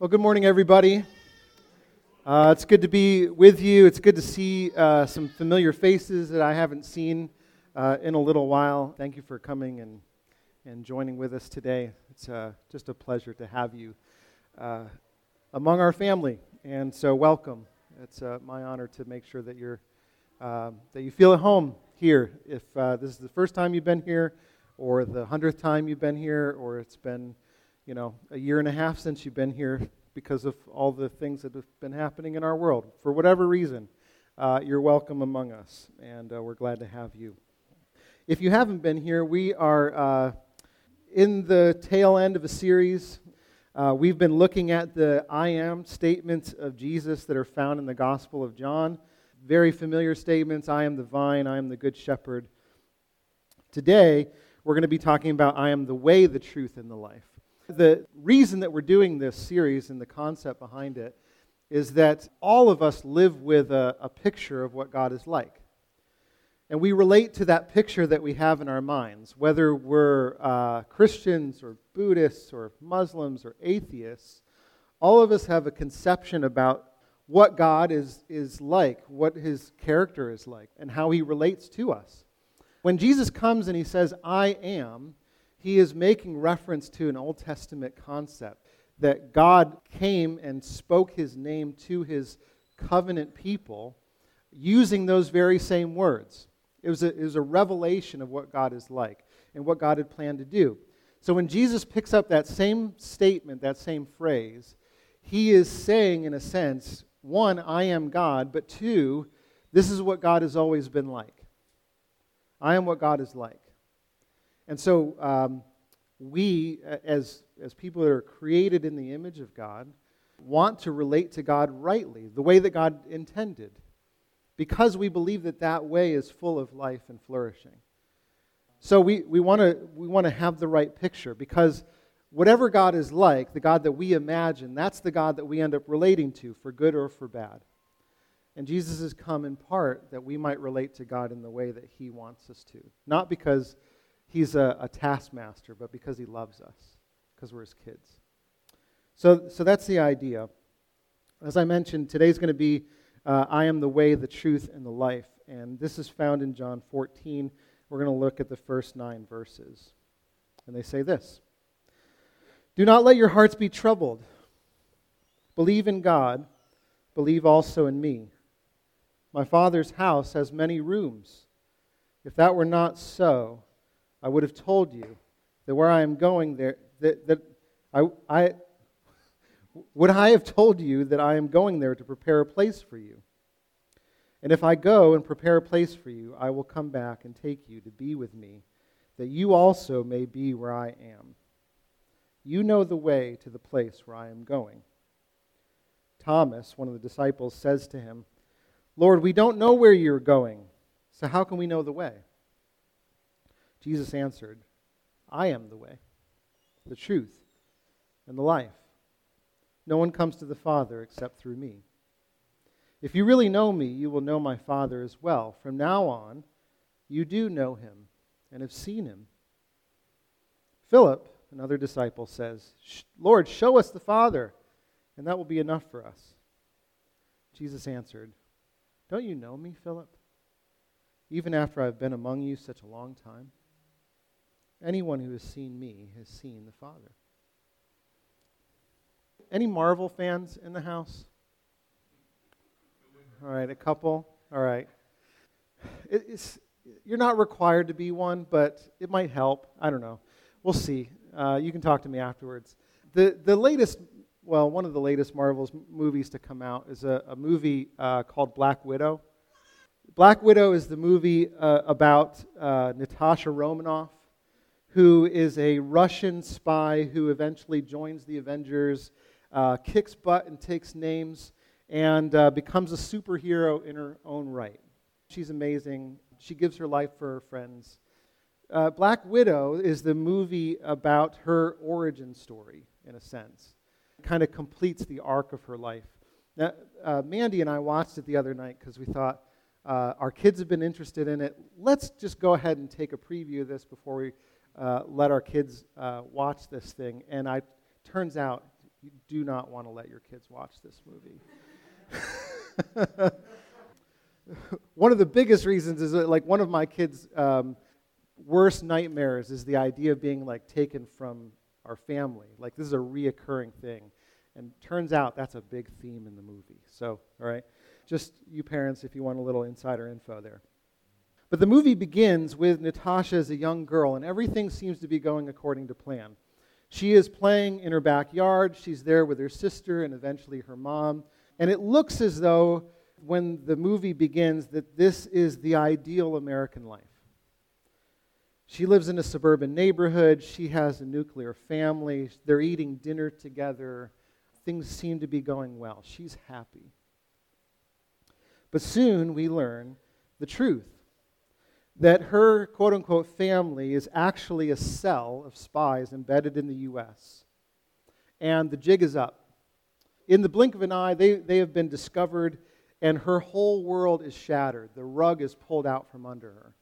Well, good morning, everybody. Uh, it's good to be with you. It's good to see uh, some familiar faces that I haven't seen uh, in a little while. Thank you for coming and, and joining with us today. It's uh, just a pleasure to have you uh, among our family. And so, welcome. It's uh, my honor to make sure that, you're, um, that you feel at home here. If this is the first time you've been here, or the hundredth time you've been here, or it's been you know, a year and a half since you've been here because of all the things that have been happening in our world. For whatever reason, uh, you're welcome among us, and uh, we're glad to have you. If you haven't been here, we are uh, in the tail end of a series. Uh, we've been looking at the I am statements of Jesus that are found in the Gospel of John. Very familiar statements I am the vine, I am the good shepherd. Today, we're going to be talking about I am the way, the truth, and the life. The reason that we're doing this series and the concept behind it is that all of us live with a, a picture of what God is like. And we relate to that picture that we have in our minds, whether we're uh, Christians or Buddhists or Muslims or atheists. All of us have a conception about what God is, is like, what his character is like, and how he relates to us. When Jesus comes and he says, I am, he is making reference to an Old Testament concept that God came and spoke his name to his covenant people using those very same words. It was, a, it was a revelation of what God is like and what God had planned to do. So when Jesus picks up that same statement, that same phrase, he is saying, in a sense, one, I am God, but two, this is what God has always been like. I am what God is like. And so um, we, as, as people that are created in the image of God, want to relate to God rightly, the way that God intended, because we believe that that way is full of life and flourishing. So we, we want to we wanna have the right picture, because whatever God is like, the God that we imagine, that's the God that we end up relating to, for good or for bad. And Jesus has come in part that we might relate to God in the way that he wants us to. Not because he's a, a taskmaster, but because he loves us, because we're his kids. So, so that's the idea. As I mentioned, today's going to be uh, I am the way, the truth, and the life. And this is found in John 14. We're going to look at the first nine verses. And they say this Do not let your hearts be troubled. Believe in God, believe also in me. My Father's house has many rooms. If that were not so, I would have told you that where I am going there, that, that I, I, would I have told you that I am going there to prepare a place for you? And if I go and prepare a place for you, I will come back and take you to be with me, that you also may be where I am. You know the way to the place where I am going. Thomas, one of the disciples, says to him, Lord, we don't know where you're going, so how can we know the way? Jesus answered, I am the way, the truth, and the life. No one comes to the Father except through me. If you really know me, you will know my Father as well. From now on, you do know him and have seen him. Philip, another disciple, says, Lord, show us the Father, and that will be enough for us. Jesus answered, Don't you know me, Philip? Even after I've been among you such a long time? Anyone who has seen me has seen the Father. Any Marvel fans in the house? All right, a couple. All right. It's, you're not required to be one, but it might help. I don't know. We'll see. Uh, you can talk to me afterwards. The, the latest, well, one of the latest Marvel's movies to come out is a, a movie uh, called Black Widow. Black Widow is the movie uh, about uh, Natasha Romanoff who is a Russian spy who eventually joins the Avengers, uh, kicks butt and takes names, and uh, becomes a superhero in her own right. She's amazing. She gives her life for her friends. Uh, Black Widow is the movie about her origin story, in a sense. It kind of completes the arc of her life. Now, uh, Mandy and I watched it the other night because we thought uh, our kids have been interested in it. Let's just go ahead and take a preview of this before we uh, let our kids uh, watch this thing. And I turns out You do not want to let your kids watch this movie. one of the biggest reasons is that, like, one of my kids' um, worst nightmares is the idea of being, like, taken from our family. Like, this is a reoccurring thing. And turns out that's a big theme in the movie. So, all right, just you parents, if you want a little insider info there. But the movie begins with Natasha as a young girl, and everything seems to be going according to plan. She is playing in her backyard. She's there with her sister and eventually her mom. And it looks as though, when the movie begins, that this is the ideal American life. She lives in a suburban neighborhood. She has a nuclear family. They're eating dinner together. Things seem to be going well. She's happy. But soon we learn the truth that her quote unquote family is actually a cell of spies embedded in the U.S. And the jig is up. In the blink of an eye, they, they have been discovered, and her whole world is shattered. The rug is pulled out from under her.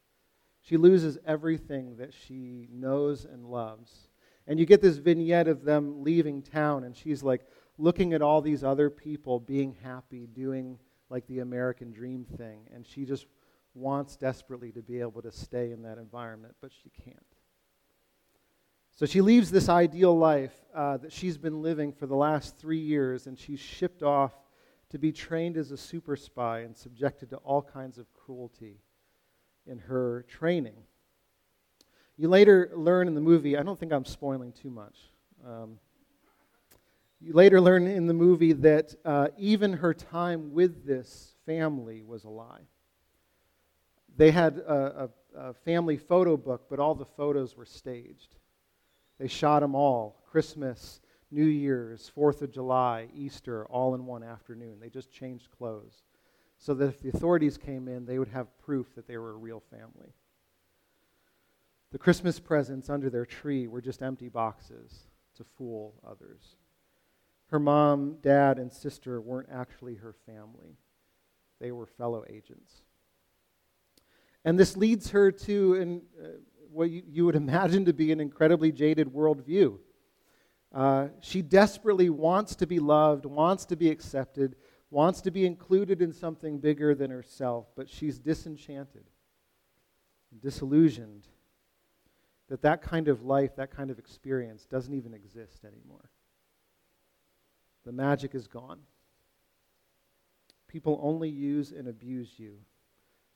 She loses everything that she knows and loves. And you get this vignette of them leaving town, and she's like looking at all these other people being happy, doing like the American dream thing, and she just wants desperately to be able to stay in that environment, but she can't. So she leaves this ideal life uh, that she's been living for the last three years, and she's shipped off to be trained as a super spy and subjected to all kinds of cruelty in her training. You later learn in the movie, I don't think I'm spoiling too much. Um, you later learn in the movie that uh, even her time with this family was a lie. They had a, a, a family photo book, but all the photos were staged. They shot them all Christmas, New Year's, Fourth of July, Easter, all in one afternoon. They just changed clothes so that if the authorities came in, they would have proof that they were a real family. The Christmas presents under their tree were just empty boxes to fool others. Her mom, dad, and sister weren't actually her family, they were fellow agents. And this leads her to an, uh, what you, you, would imagine to be an incredibly jaded worldview. Uh, she desperately wants to be loved, wants to be accepted, wants to be included in something bigger than herself, but she's disenchanted, disillusioned that that kind of life, that kind of experience doesn't even exist anymore. The magic is gone. People only use and abuse you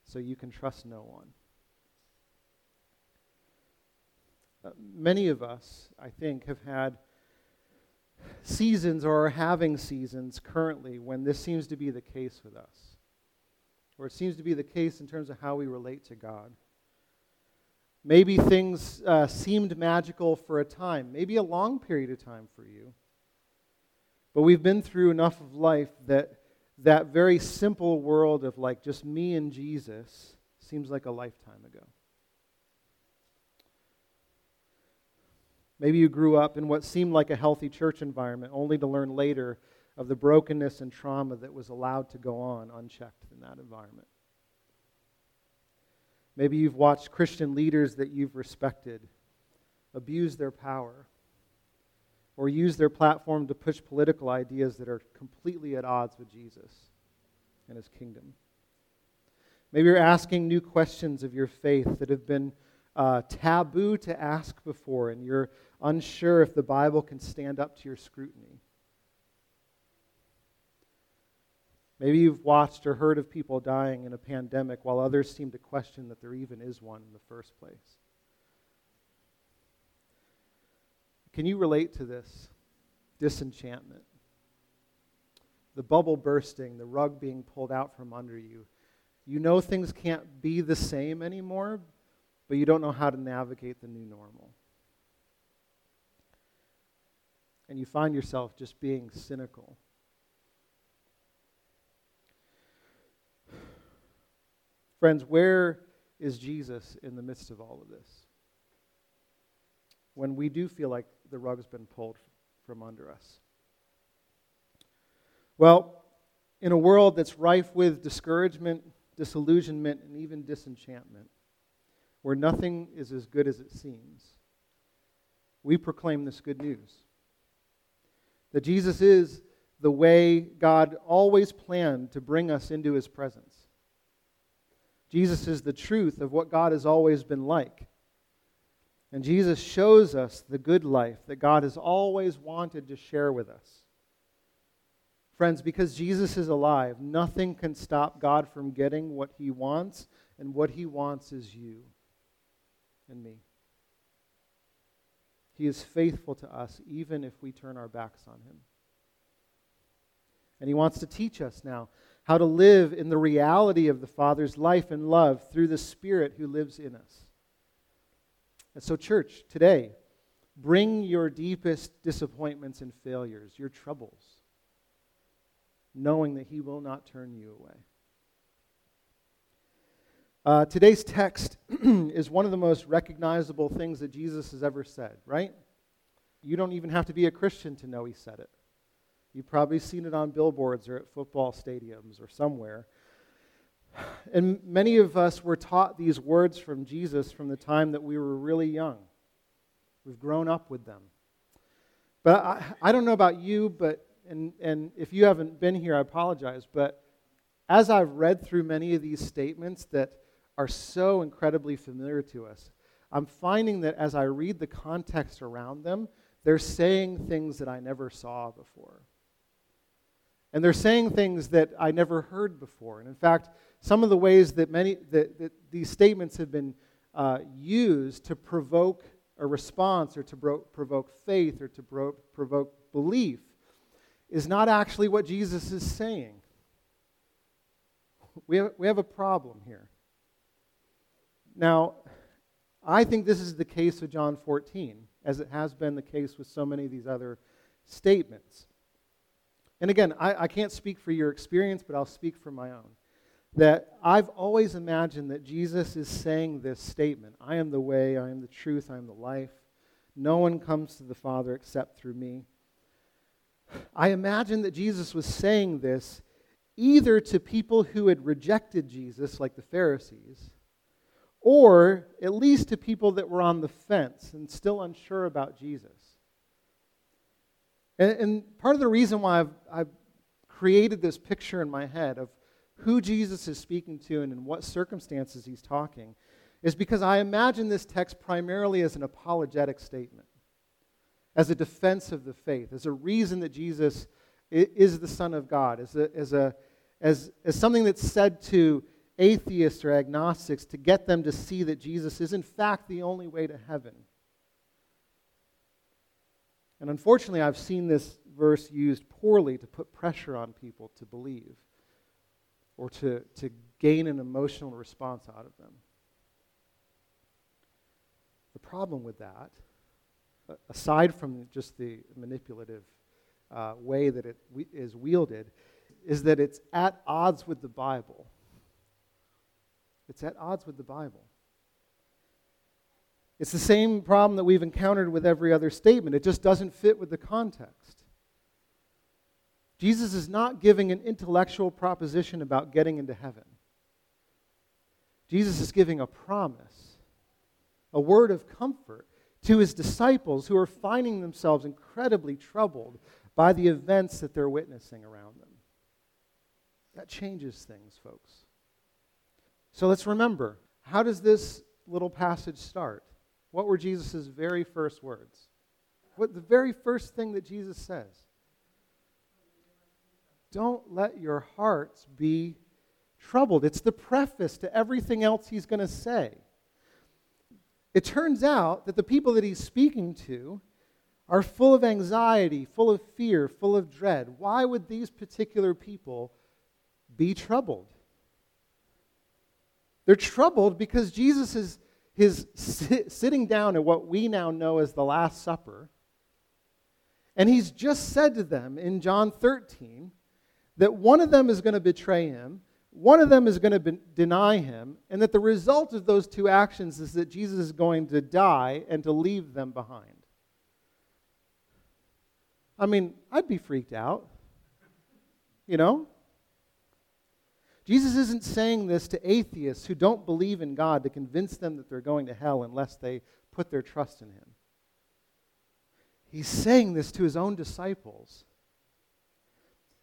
so you can trust no one. Uh, many of us, I think, have had seasons or are having seasons currently when this seems to be the case with us, or it seems to be the case in terms of how we relate to God. Maybe things uh, seemed magical for a time, maybe a long period of time for you. But we've been through enough of life that that very simple world of like just me and Jesus seems like a lifetime ago. Maybe you grew up in what seemed like a healthy church environment, only to learn later of the brokenness and trauma that was allowed to go on unchecked in that environment. Maybe you've watched Christian leaders that you've respected abuse their power or use their platform to push political ideas that are completely at odds with Jesus and his kingdom. Maybe you're asking new questions of your faith that have been uh, taboo to ask before, and you're unsure if the Bible can stand up to your scrutiny. Maybe you've watched or heard of people dying in a pandemic while others seem to question that there even is one in the first place. Can you relate to this disenchantment? The bubble bursting, the rug being pulled out from under you. You know things can't be the same anymore, but you don't know how to navigate the new normal. And you find yourself just being cynical. Friends, where is Jesus in the midst of all of this? When we do feel like the rug's been pulled from under us. Well, in a world that's rife with discouragement, disillusionment, and even disenchantment, where nothing is as good as it seems, we proclaim this good news That Jesus is the way God always planned to bring us into his presence. Jesus is the truth of what God has always been like. And Jesus shows us the good life that God has always wanted to share with us. Friends, because Jesus is alive, nothing can stop God from getting what he wants, and what he wants is you and me. He is faithful to us even if we turn our backs on him. And he wants to teach us now how to live in the reality of the Father's life and love through the Spirit who lives in us. And so, church, today, bring your deepest disappointments and failures, your troubles, knowing that he will not turn you away. Uh, today's text is one of the most recognizable things that Jesus has ever said, right? You don't even have to be a Christian to know he said it. You've probably seen it on billboards or at football stadiums or somewhere. And many of us were taught these words from Jesus from the time that we were really young. We've grown up with them. But I, I don't know about you, but and, and if you haven't been here, I apologize. But as I've read through many of these statements that are so incredibly familiar to us. I'm finding that as I read the context around them, they're saying things that I never saw before. And they're saying things that I never heard before. And in fact, some of the ways that many that, that these statements have been uh, used to provoke a response or to bro- provoke faith or to bro- provoke belief is not actually what Jesus is saying. We have, we have a problem here. Now, I think this is the case with John 14, as it has been the case with so many of these other statements. And again, I, I can't speak for your experience, but I'll speak for my own. That I've always imagined that Jesus is saying this statement I am the way, I am the truth, I am the life. No one comes to the Father except through me. I imagine that Jesus was saying this either to people who had rejected Jesus, like the Pharisees, or at least to people that were on the fence and still unsure about Jesus. And, and part of the reason why I've, I've created this picture in my head of who Jesus is speaking to and in what circumstances he's talking is because I imagine this text primarily as an apologetic statement, as a defense of the faith, as a reason that Jesus is the Son of God, as, a, as, a, as, as something that's said to atheists or agnostics to get them to see that Jesus is, in fact, the only way to heaven. And unfortunately, I've seen this verse used poorly to put pressure on people to believe or to, to gain an emotional response out of them. The problem with that, aside from just the manipulative uh, way that it is wielded, is that it's at odds with the Bible. It's at odds with the Bible. It's the same problem that we've encountered with every other statement. It just doesn't fit with the context. Jesus is not giving an intellectual proposition about getting into heaven. Jesus is giving a promise, a word of comfort to his disciples who are finding themselves incredibly troubled by the events that they're witnessing around them. That changes things, folks. So let's remember how does this little passage start? What were Jesus' very first words? What the very first thing that Jesus says? Don't let your hearts be troubled. It's the preface to everything else he's going to say. It turns out that the people that he's speaking to are full of anxiety, full of fear, full of dread. Why would these particular people be troubled? They're troubled because Jesus is, is sitting down at what we now know as the Last Supper. And he's just said to them in John 13 that one of them is going to betray him, one of them is going to be- deny him, and that the result of those two actions is that Jesus is going to die and to leave them behind. I mean, I'd be freaked out. You know? Jesus isn't saying this to atheists who don't believe in God to convince them that they're going to hell unless they put their trust in Him. He's saying this to his own disciples.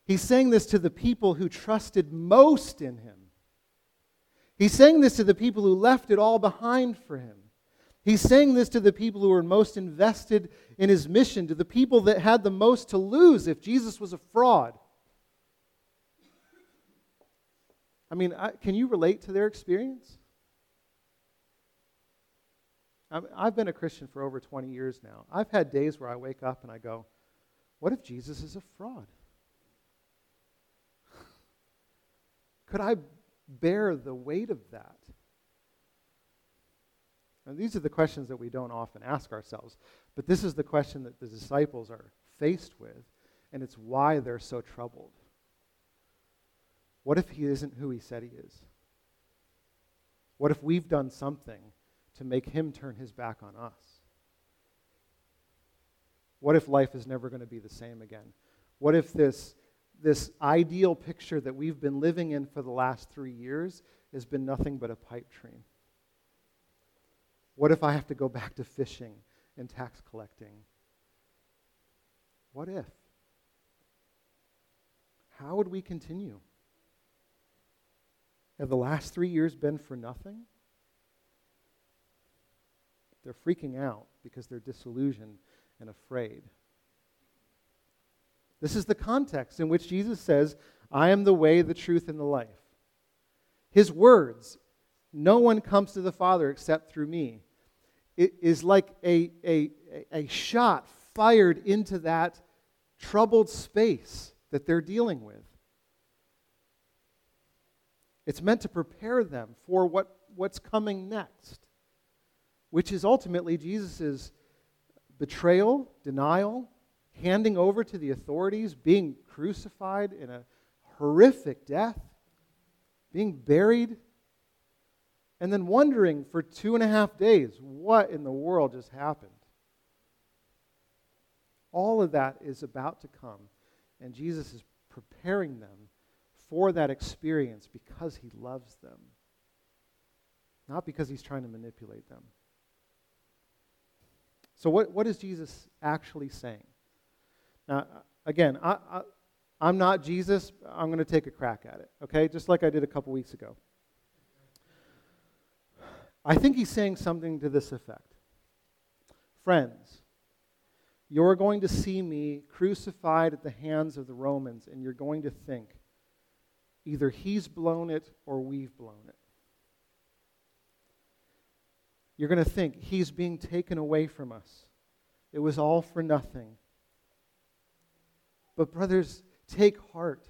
He's saying this to the people who trusted most in him. He's saying this to the people who left it all behind for him. He's saying this to the people who were most invested in his mission, to the people that had the most to lose if Jesus was a fraud. I mean, I, can you relate to their experience? I I've been a Christian for over 20 years now. I've had days where I wake up and I go, What if Jesus is a fraud? Could I bear the weight of that? And these are the questions that we don't often ask ourselves. But this is the question that the disciples are faced with, and it's why they're so troubled. What if he isn't who he said he is? What if we've done something to make him turn his back on us? What if life is never going to be the same again? What if this, this ideal picture that we've been living in for the last three years has been nothing but a pipe dream? What if I have to go back to fishing and tax collecting? What if? How would we continue? Have the last three years been for nothing? They're freaking out because they're disillusioned and afraid. This is the context in which Jesus says, I am the way, the truth, and the life. His words, no one comes to the Father except through me it is like a, a, a shot fired into that troubled space that they're dealing with. It's meant to prepare them for what, what's coming next, which is ultimately Jesus' betrayal, denial, handing over to the authorities, being crucified in a horrific death, being buried and then wondering for two and a half days what in the world just happened. All of that is about to come, and Jesus is preparing them for that experience because he loves them, not because he's trying to manipulate them. So, what, what is Jesus actually saying? Now, again, I, I, I'm not Jesus. I'm going to take a crack at it, okay? Just like I did a couple weeks ago. I think he's saying something to this effect Friends, you're going to see me crucified at the hands of the Romans, and you're going to think either he's blown it or we've blown it. You're going to think he's being taken away from us. It was all for nothing. But, brothers, take heart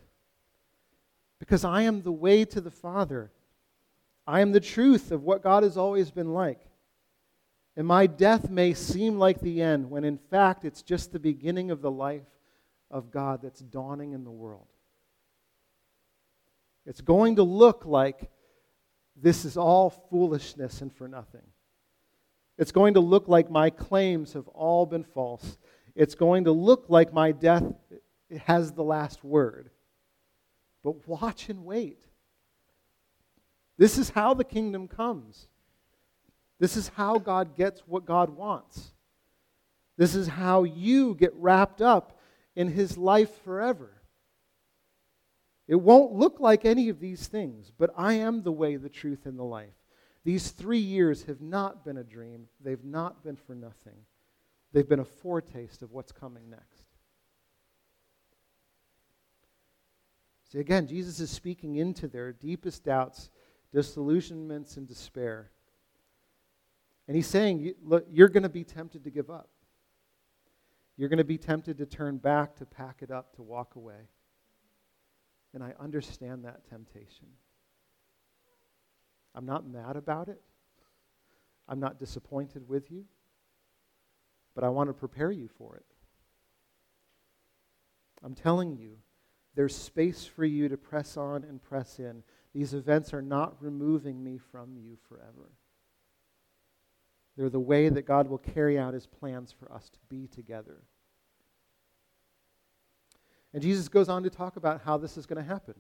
because I am the way to the Father. I am the truth of what God has always been like. And my death may seem like the end, when in fact it's just the beginning of the life of God that's dawning in the world. It's going to look like this is all foolishness and for nothing. It's going to look like my claims have all been false. It's going to look like my death has the last word. But watch and wait. This is how the kingdom comes. This is how God gets what God wants. This is how you get wrapped up in his life forever. It won't look like any of these things, but I am the way, the truth, and the life. These three years have not been a dream, they've not been for nothing. They've been a foretaste of what's coming next. See, again, Jesus is speaking into their deepest doubts disillusionments, and despair. And he's saying, look, you're going to be tempted to give up. You're going to be tempted to turn back, to pack it up, to walk away. And I understand that temptation. I'm not mad about it. I'm not disappointed with you. But I want to prepare you for it. I'm telling you, there's space for you to press on and press in. These events are not removing me from you forever. They're the way that God will carry out his plans for us to be together. And Jesus goes on to talk about how this is going to happen.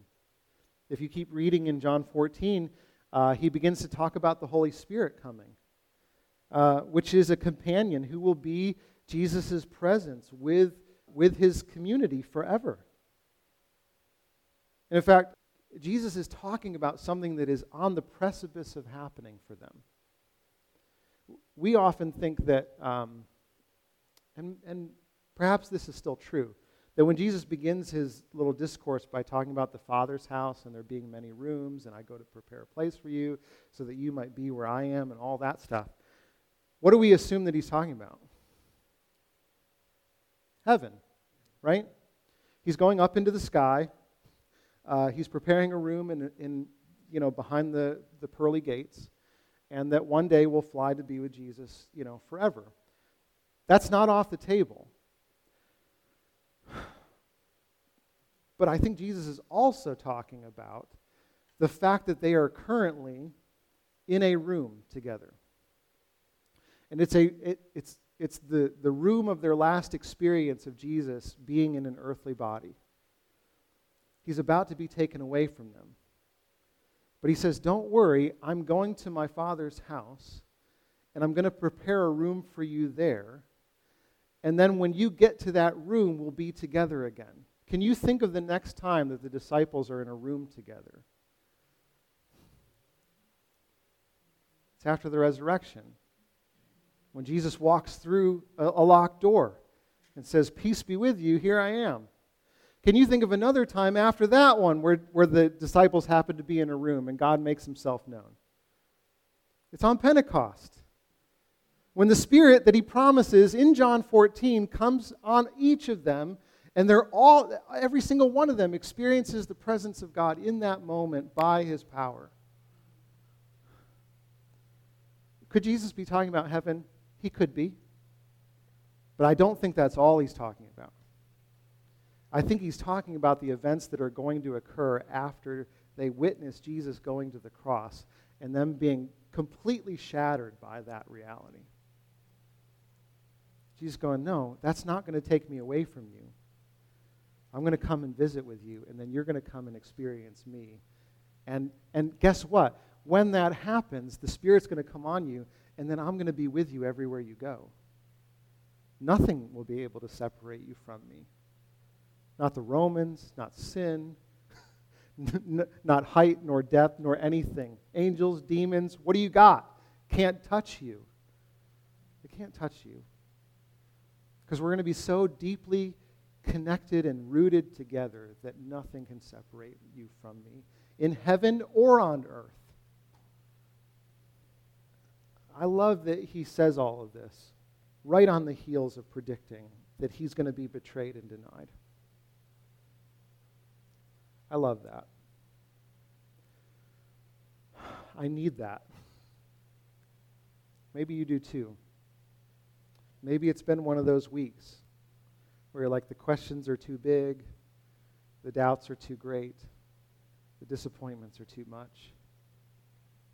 If you keep reading in John 14, uh, he begins to talk about the Holy Spirit coming, uh, which is a companion who will be Jesus' presence with, with his community forever. And in fact, Jesus is talking about something that is on the precipice of happening for them. We often think that, um, and, and perhaps this is still true, that when Jesus begins his little discourse by talking about the Father's house and there being many rooms, and I go to prepare a place for you so that you might be where I am, and all that stuff, what do we assume that he's talking about? Heaven, right? He's going up into the sky uh, he's preparing a room in, in, you know, behind the, the pearly gates, and that one day we'll fly to be with Jesus, you know, forever. That's not off the table. But I think Jesus is also talking about the fact that they are currently in a room together. And it's, a, it, it's, it's the, the room of their last experience of Jesus being in an earthly body. He's about to be taken away from them. But he says, Don't worry, I'm going to my Father's house, and I'm going to prepare a room for you there. And then when you get to that room, we'll be together again. Can you think of the next time that the disciples are in a room together? It's after the resurrection. When Jesus walks through a, a locked door and says, Peace be with you, here I am. Can you think of another time after that one where, where the disciples happen to be in a room and God makes himself known? It's on Pentecost. When the Spirit that he promises in John 14 comes on each of them, and they're all, every single one of them experiences the presence of God in that moment by his power. Could Jesus be talking about heaven? He could be. But I don't think that's all he's talking about. I think he's talking about the events that are going to occur after they witness Jesus going to the cross and them being completely shattered by that reality. Jesus going, No, that's not going to take me away from you. I'm going to come and visit with you, and then you're going to come and experience me. And, and guess what? When that happens, the Spirit's going to come on you, and then I'm going to be with you everywhere you go. Nothing will be able to separate you from me not the Romans, not sin, not height, nor depth, nor anything. Angels, demons, what do you got? Can't touch you. They can't touch you. Because we're going to be so deeply connected and rooted together that nothing can separate you from me in heaven or on earth. I love that he says all of this right on the heels of predicting that he's going to be betrayed and denied. I love that. I need that. Maybe you do too. Maybe it's been one of those weeks where you're like, the questions are too big, the doubts are too great, the disappointments are too much.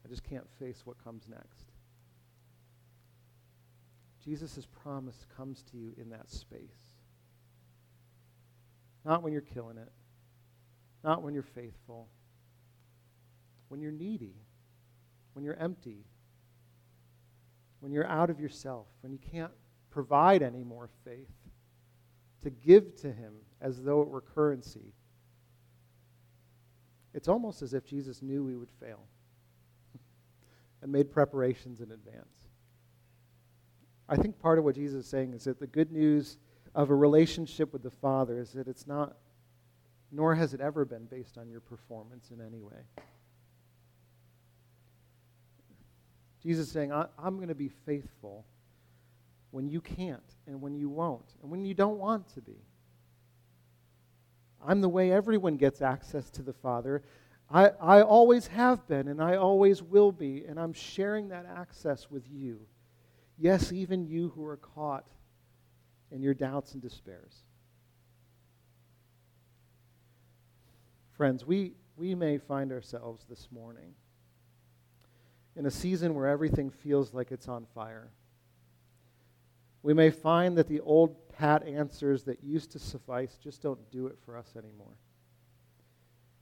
I just can't face what comes next. Jesus' promise comes to you in that space. Not when you're killing it, not when you're faithful, when you're needy, when you're empty, when you're out of yourself, when you can't provide any more faith, to give to Him as though it were currency. It's almost as if Jesus knew we would fail and made preparations in advance. I think part of what Jesus is saying is that the good news of a relationship with the Father is that it's not nor has it ever been based on your performance in any way. Jesus is saying, I'm going to be faithful when you can't and when you won't and when you don't want to be. I'm the way everyone gets access to the Father. I, I always have been and I always will be, and I'm sharing that access with you. Yes, even you who are caught in your doubts and despairs. Friends, we, we may find ourselves this morning in a season where everything feels like it's on fire. We may find that the old pat answers that used to suffice just don't do it for us anymore.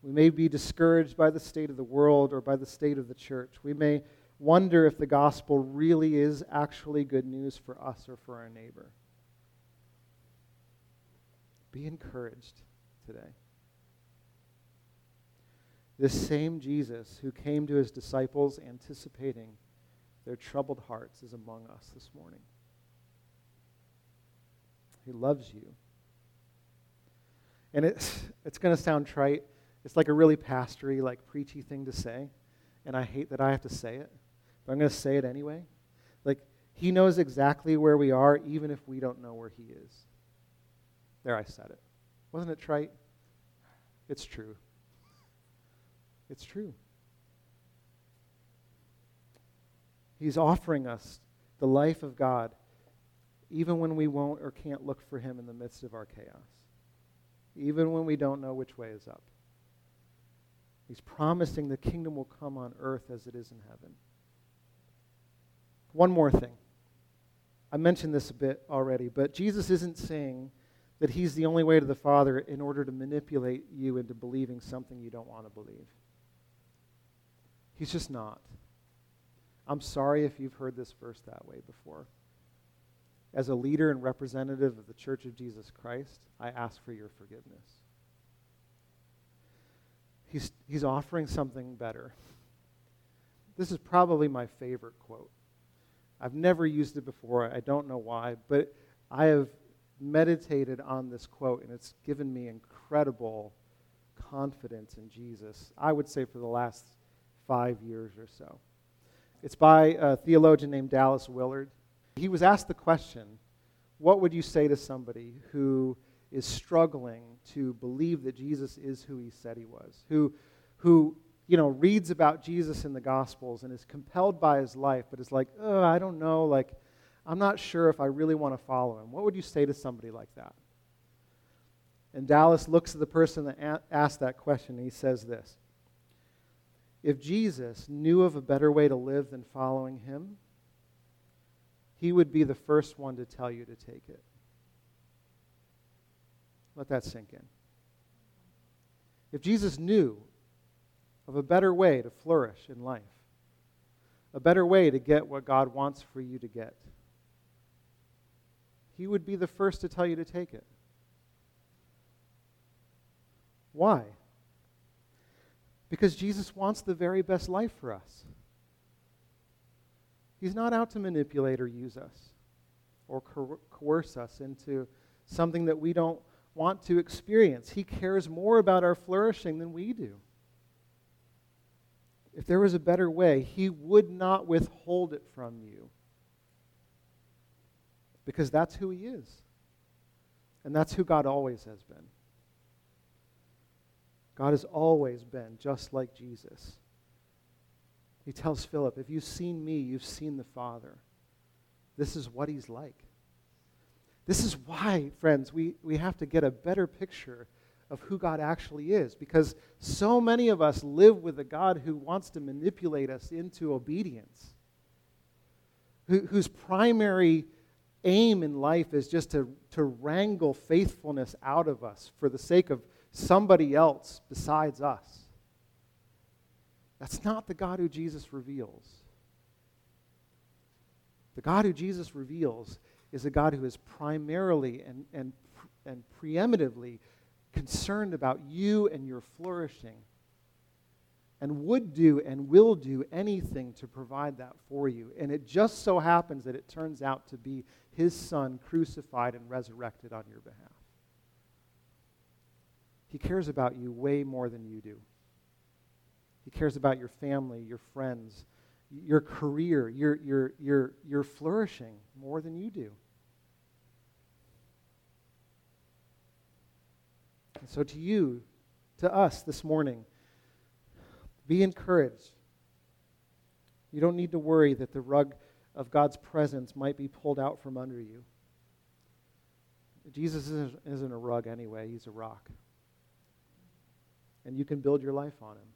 We may be discouraged by the state of the world or by the state of the church. We may wonder if the gospel really is actually good news for us or for our neighbor. Be encouraged today. This same Jesus who came to his disciples anticipating their troubled hearts is among us this morning. He loves you. And it's, it's going to sound trite. It's like a really pastory, like preachy thing to say. And I hate that I have to say it, but I'm going to say it anyway. Like, he knows exactly where we are, even if we don't know where he is. There, I said it. Wasn't it trite? It's true. It's true. He's offering us the life of God even when we won't or can't look for Him in the midst of our chaos, even when we don't know which way is up. He's promising the kingdom will come on earth as it is in heaven. One more thing. I mentioned this a bit already, but Jesus isn't saying that He's the only way to the Father in order to manipulate you into believing something you don't want to believe. He's just not. I'm sorry if you've heard this verse that way before. As a leader and representative of the Church of Jesus Christ, I ask for your forgiveness. He's, he's offering something better. This is probably my favorite quote. I've never used it before. I don't know why, but I have meditated on this quote, and it's given me incredible confidence in Jesus. I would say for the last five years or so. It's by a theologian named Dallas Willard. He was asked the question what would you say to somebody who is struggling to believe that Jesus is who he said he was, who, who you know, reads about Jesus in the Gospels and is compelled by his life, but is like, I don't know, like, I'm not sure if I really want to follow him. What would you say to somebody like that? And Dallas looks at the person that asked that question and he says this If Jesus knew of a better way to live than following him, he would be the first one to tell you to take it. Let that sink in. If Jesus knew of a better way to flourish in life, a better way to get what God wants for you to get, he would be the first to tell you to take it. Why? Because Jesus wants the very best life for us. He's not out to manipulate or use us or coerce us into something that we don't want to experience. He cares more about our flourishing than we do. If there was a better way, He would not withhold it from you. Because that's who He is. And that's who God always has been. God has always been just like Jesus. He tells Philip, If you've seen me, you've seen the Father. This is what he's like. This is why, friends, we, we have to get a better picture of who God actually is because so many of us live with a God who wants to manipulate us into obedience, who, whose primary aim in life is just to, to wrangle faithfulness out of us for the sake of somebody else besides us. That's not the God who Jesus reveals. The God who Jesus reveals is a God who is primarily and, and, and preeminently concerned about you and your flourishing and would do and will do anything to provide that for you. And it just so happens that it turns out to be his son crucified and resurrected on your behalf. He cares about you way more than you do. He cares about your family, your friends, your career, your, your, your, your flourishing more than you do. And so, to you, to us this morning, be encouraged. You don't need to worry that the rug of God's presence might be pulled out from under you. Jesus isn't a rug anyway, he's a rock. And you can build your life on him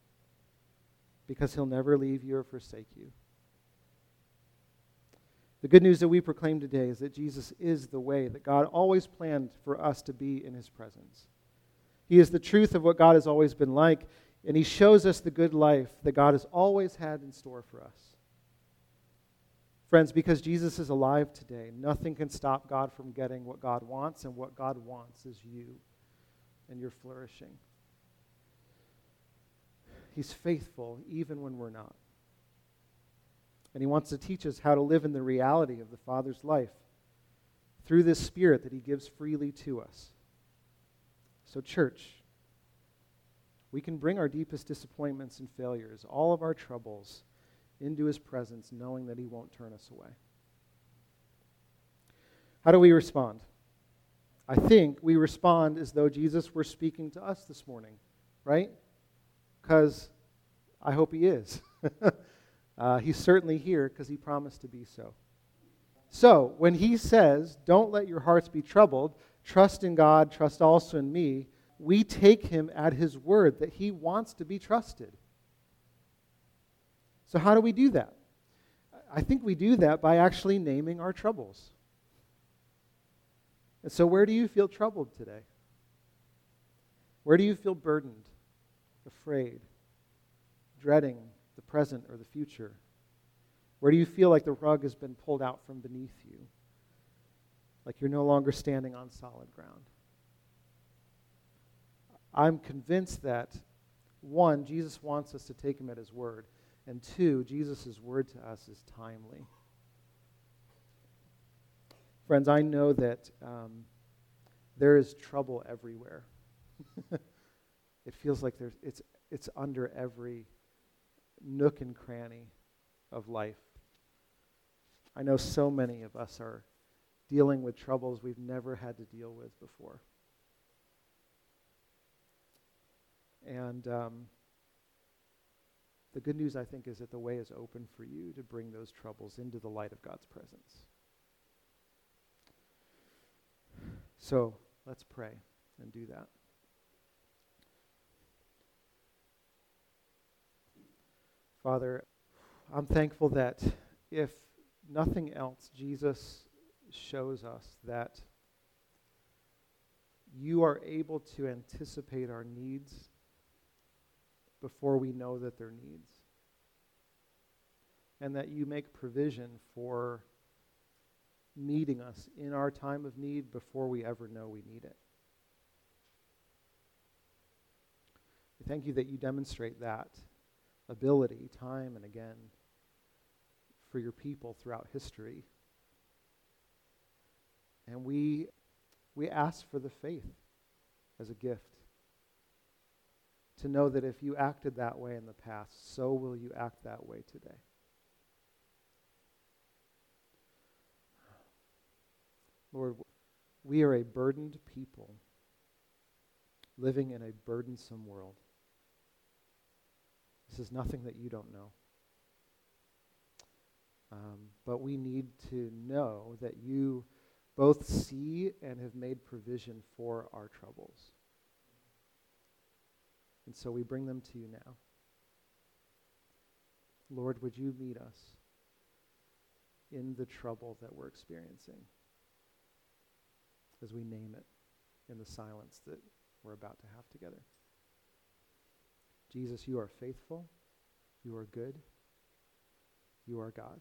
because he'll never leave you or forsake you. The good news that we proclaim today is that Jesus is the way that God always planned for us to be in his presence. He is the truth of what God has always been like, and he shows us the good life that God has always had in store for us. Friends, because Jesus is alive today, nothing can stop God from getting what God wants, and what God wants is you and your flourishing. He's faithful even when we're not. And He wants to teach us how to live in the reality of the Father's life through this Spirit that He gives freely to us. So, church, we can bring our deepest disappointments and failures, all of our troubles, into His presence, knowing that He won't turn us away. How do we respond? I think we respond as though Jesus were speaking to us this morning, right? Because I hope He is. uh, he's certainly here because He promised to be so. So, when He says, Don't let your hearts be troubled, trust in God, trust also in me, we take Him at His word that He wants to be trusted. So, how do we do that? I think we do that by actually naming our troubles. And so, where do you feel troubled today? Where do you feel burdened, afraid, dreading the present or the future? Where do you feel like the rug has been pulled out from beneath you? Like you're no longer standing on solid ground? I'm convinced that, one, Jesus wants us to take him at his word. And two, Jesus' word to us is timely. Friends, I know that um, there is trouble everywhere. it feels like there's, it's, it's under every nook and cranny of life. I know so many of us are dealing with troubles we've never had to deal with before. And um, the good news, I think, is that the way is open for you to bring those troubles into the light of God's presence. So let's pray and do that. Father, I'm thankful that if nothing else, Jesus shows us that you are able to anticipate our needs before we know that they're needs. And that you make provision for meeting us in our time of need before we ever know we need it. We thank you that you demonstrate that ability time and again for your people throughout history. And we, we ask for the faith as a gift to know that if you acted that way in the past, so will you act that way today. Lord, we are a burdened people living in a burdensome world. This is nothing that you don't know. Um, but we need to know that you both see and have made provision for our troubles. And so we bring them to you now. Lord, would you meet us in the trouble that we're experiencing as we name it in the silence that we're about to have together? Jesus, you are faithful. You are good. You are God.